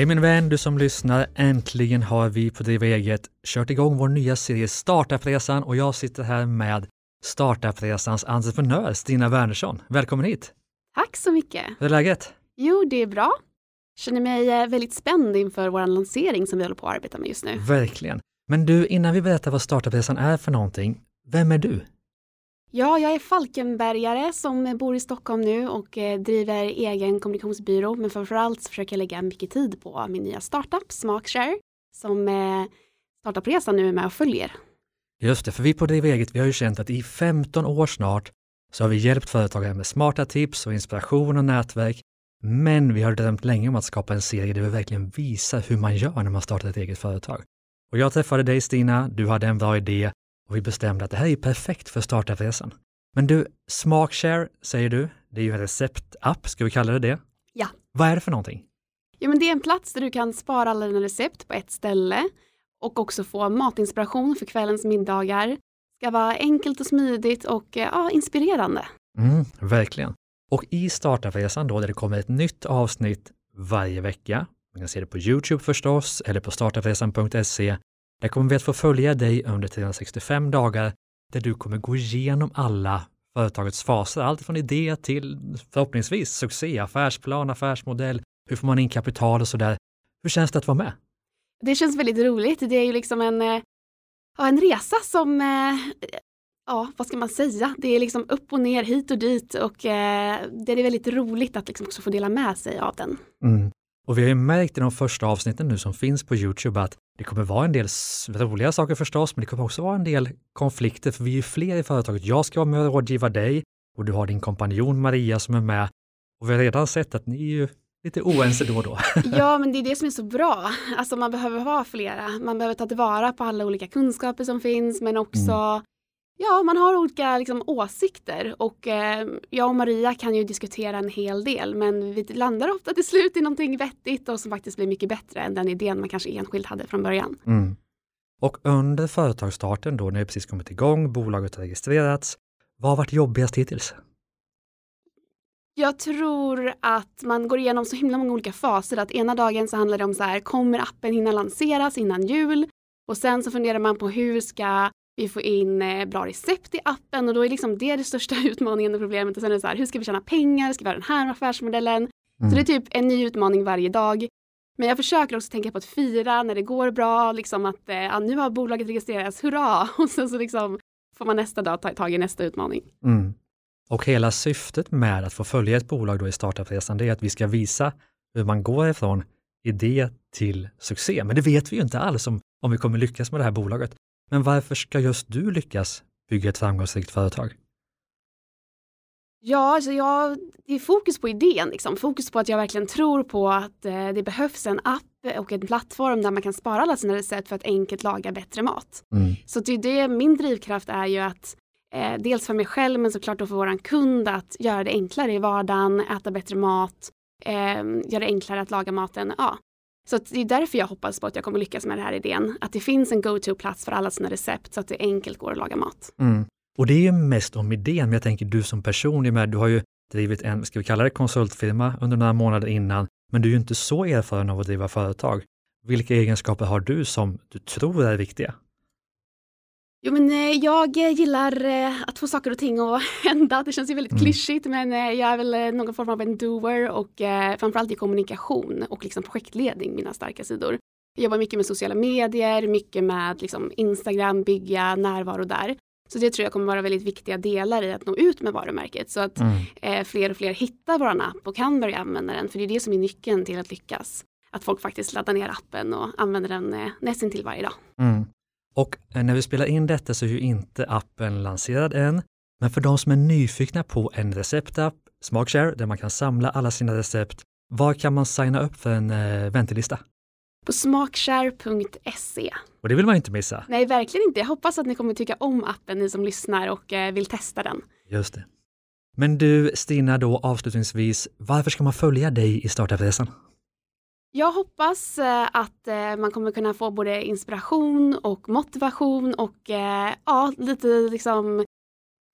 Hej min vän, du som lyssnar. Äntligen har vi på Driva eget kört igång vår nya serie Startupresan och jag sitter här med Startupresans entreprenör Stina Wernersson. Välkommen hit! Tack så mycket! Hur är läget? Jo, det är bra. Känner mig eh, väldigt spänd inför vår lansering som vi håller på att arbeta med just nu. Verkligen. Men du, innan vi berättar vad Startupresan är för någonting, vem är du? Ja, jag är Falkenbergare som bor i Stockholm nu och eh, driver egen kommunikationsbyrå. Men framförallt försöker jag lägga mycket tid på min nya startup Smakshare som eh, Startupresan nu är med och följer. Just det, för vi på Driva eget, vi har ju känt att i 15 år snart så har vi hjälpt företagare med smarta tips och inspiration och nätverk. Men vi har drömt länge om att skapa en serie där vi verkligen visar hur man gör när man startar ett eget företag. Och jag träffade dig Stina, du hade en bra idé och vi bestämde att det här är perfekt för startupresan. Men du, Smakshare säger du, det är ju en receptapp, ska vi kalla det det? Ja. Vad är det för någonting? Ja, men det är en plats där du kan spara alla dina recept på ett ställe och också få matinspiration för kvällens middagar. Det ska vara enkelt och smidigt och eh, ja, inspirerande. Mm, verkligen. Och i startupresan då, där det kommer ett nytt avsnitt varje vecka, man kan se det på Youtube förstås, eller på startupresan.se, där kommer vi att få följa dig under 365 dagar, där du kommer gå igenom alla företagets faser, allt från idé till förhoppningsvis succé, affärsplan, affärsmodell, hur får man in kapital och sådär. Hur känns det att vara med? Det känns väldigt roligt. Det är ju liksom en, eh, ja, en resa som, eh, ja, vad ska man säga? Det är liksom upp och ner, hit och dit och eh, det är väldigt roligt att liksom också få dela med sig av den. Mm. Och vi har ju märkt i de första avsnitten nu som finns på Youtube att det kommer vara en del roliga saker förstås, men det kommer också vara en del konflikter, för vi är ju fler i företaget. Jag ska vara med och rådgiva dig och du har din kompanjon Maria som är med. Och vi har redan sett att ni är ju lite oense då och då. ja, men det är det som är så bra. Alltså man behöver vara flera. Man behöver ta tillvara på alla olika kunskaper som finns, men också mm. Ja, man har olika liksom, åsikter och eh, jag och Maria kan ju diskutera en hel del men vi landar ofta till slut i någonting vettigt och som faktiskt blir mycket bättre än den idén man kanske enskilt hade från början. Mm. Och under företagsstarten då, när det precis kommit igång, bolaget har registrerats, vad har varit jobbigast hittills? Jag tror att man går igenom så himla många olika faser. Att ena dagen så handlar det om så här, kommer appen hinna lanseras innan jul? Och sen så funderar man på hur ska vi får in eh, bra recept i appen och då är liksom det det största utmaningen och problemet. Och sen är det så här, hur ska vi tjäna pengar? Ska vi ha den här affärsmodellen? Mm. Så det är typ en ny utmaning varje dag. Men jag försöker också tänka på att fira när det går bra, liksom att eh, ja, nu har bolaget registrerats, hurra! Och sen så liksom får man nästa dag ta tag i nästa utmaning. Mm. Och hela syftet med att få följa ett bolag då i startupresan, det är att vi ska visa hur man går ifrån idé till succé. Men det vet vi ju inte alls om, om vi kommer lyckas med det här bolaget. Men varför ska just du lyckas bygga ett framgångsrikt företag? Ja, alltså jag, det är fokus på idén, liksom. fokus på att jag verkligen tror på att eh, det behövs en app och en plattform där man kan spara alla sina recept för att enkelt laga bättre mat. Mm. Så det, det, min drivkraft är ju att eh, dels för mig själv men såklart då för våran kund att göra det enklare i vardagen, äta bättre mat, eh, göra det enklare att laga maten. Ja, så det är därför jag hoppas på att jag kommer lyckas med den här idén. Att det finns en go-to-plats för alla sina recept så att det enkelt går att laga mat. Mm. Och det är ju mest om idén, men jag tänker du som person, du har ju drivit en, ska vi kalla det konsultfirma under några månader innan, men du är ju inte så erfaren av att driva företag. Vilka egenskaper har du som du tror är viktiga? Jo, men eh, jag gillar eh, att få saker och ting att hända. Det känns ju väldigt mm. klyschigt, men eh, jag är väl någon form av en doer och framförallt i kommunikation och liksom projektledning, mina starka sidor. Jag jobbar mycket med sociala medier, mycket med liksom Instagram, bygga närvaro där. Så det tror jag kommer vara väldigt viktiga delar i att nå ut med varumärket så att mm. fler och fler hittar vår app och kan börja använda den. För det är det som är nyckeln till att lyckas. Att folk faktiskt laddar ner appen och använder den nästan till varje dag. Mm. Och eh, när vi spelar in detta så är ju inte appen lanserad än, men för de som är nyfikna på en receptapp, Smakshare, där man kan samla alla sina recept, var kan man signa upp för en eh, väntelista? På smakshare.se. Och det vill man inte missa. Nej, verkligen inte. Jag hoppas att ni kommer tycka om appen, ni som lyssnar och eh, vill testa den. Just det. Men du, Stina, då avslutningsvis, varför ska man följa dig i startupresan? Jag hoppas eh, att eh, man kommer kunna få både inspiration och motivation och eh, ja, lite liksom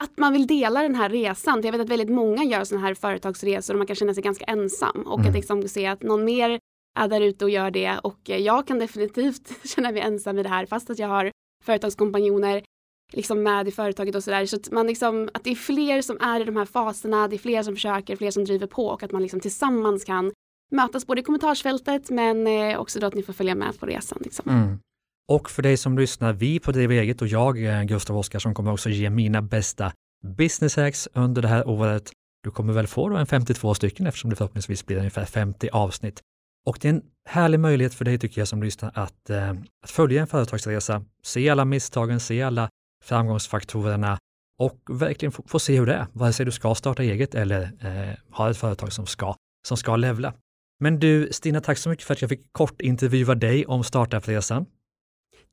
att man vill dela den här resan. Jag vet att väldigt många gör sådana här företagsresor och man kan känna sig ganska ensam och mm. att liksom se att någon mer är där ute och gör det och jag kan definitivt känna mig ensam i det här fast att jag har företagskompanjoner liksom med i företaget och sådär. Så att, man liksom, att det är fler som är i de här faserna, det är fler som försöker, fler som driver på och att man liksom tillsammans kan mötas både i kommentarsfältet men eh, också då att ni får följa med på resan. Liksom. Mm. Och för dig som lyssnar, vi på Driv eget och jag, eh, Gustav Oskarsson, kommer också ge mina bästa business hacks under det här året. Du kommer väl få då en 52 stycken eftersom det förhoppningsvis blir ungefär 50 avsnitt. Och det är en härlig möjlighet för dig tycker jag som lyssnar att, eh, att följa en företagsresa, se alla misstagen, se alla framgångsfaktorerna och verkligen få, få se hur det är, vare sig du ska starta eget eller eh, har ett företag som ska, som ska levla. Men du Stina, tack så mycket för att jag fick kort intervjua dig om startupresan.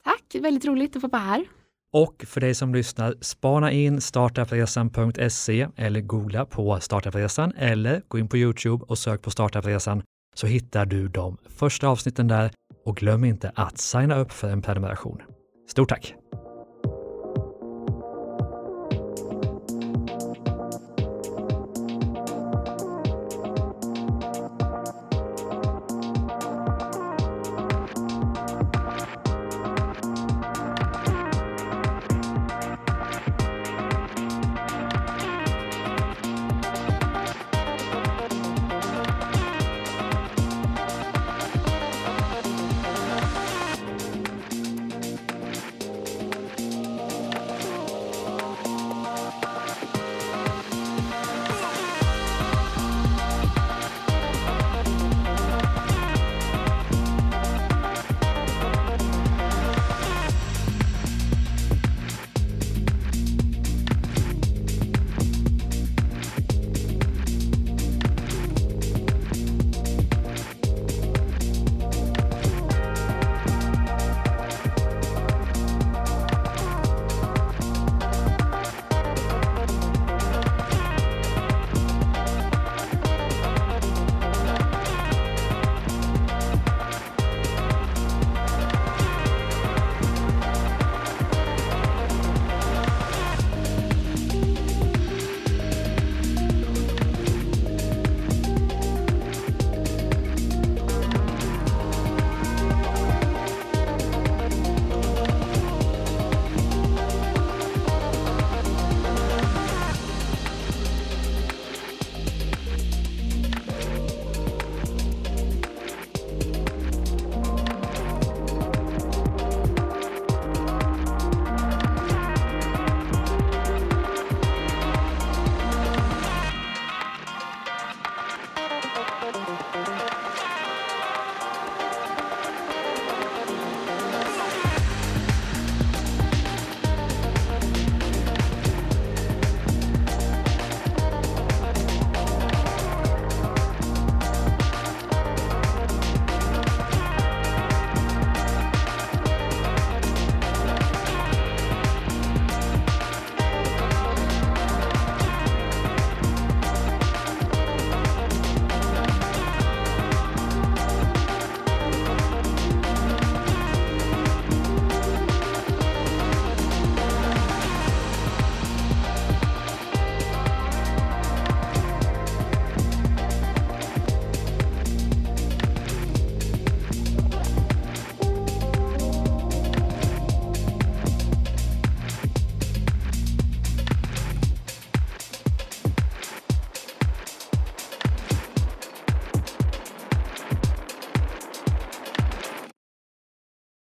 Tack, väldigt roligt att få vara här. Och för dig som lyssnar, spana in startupresan.se eller googla på startupresan eller gå in på Youtube och sök på startupresan så hittar du de första avsnitten där och glöm inte att signa upp för en prenumeration. Stort tack!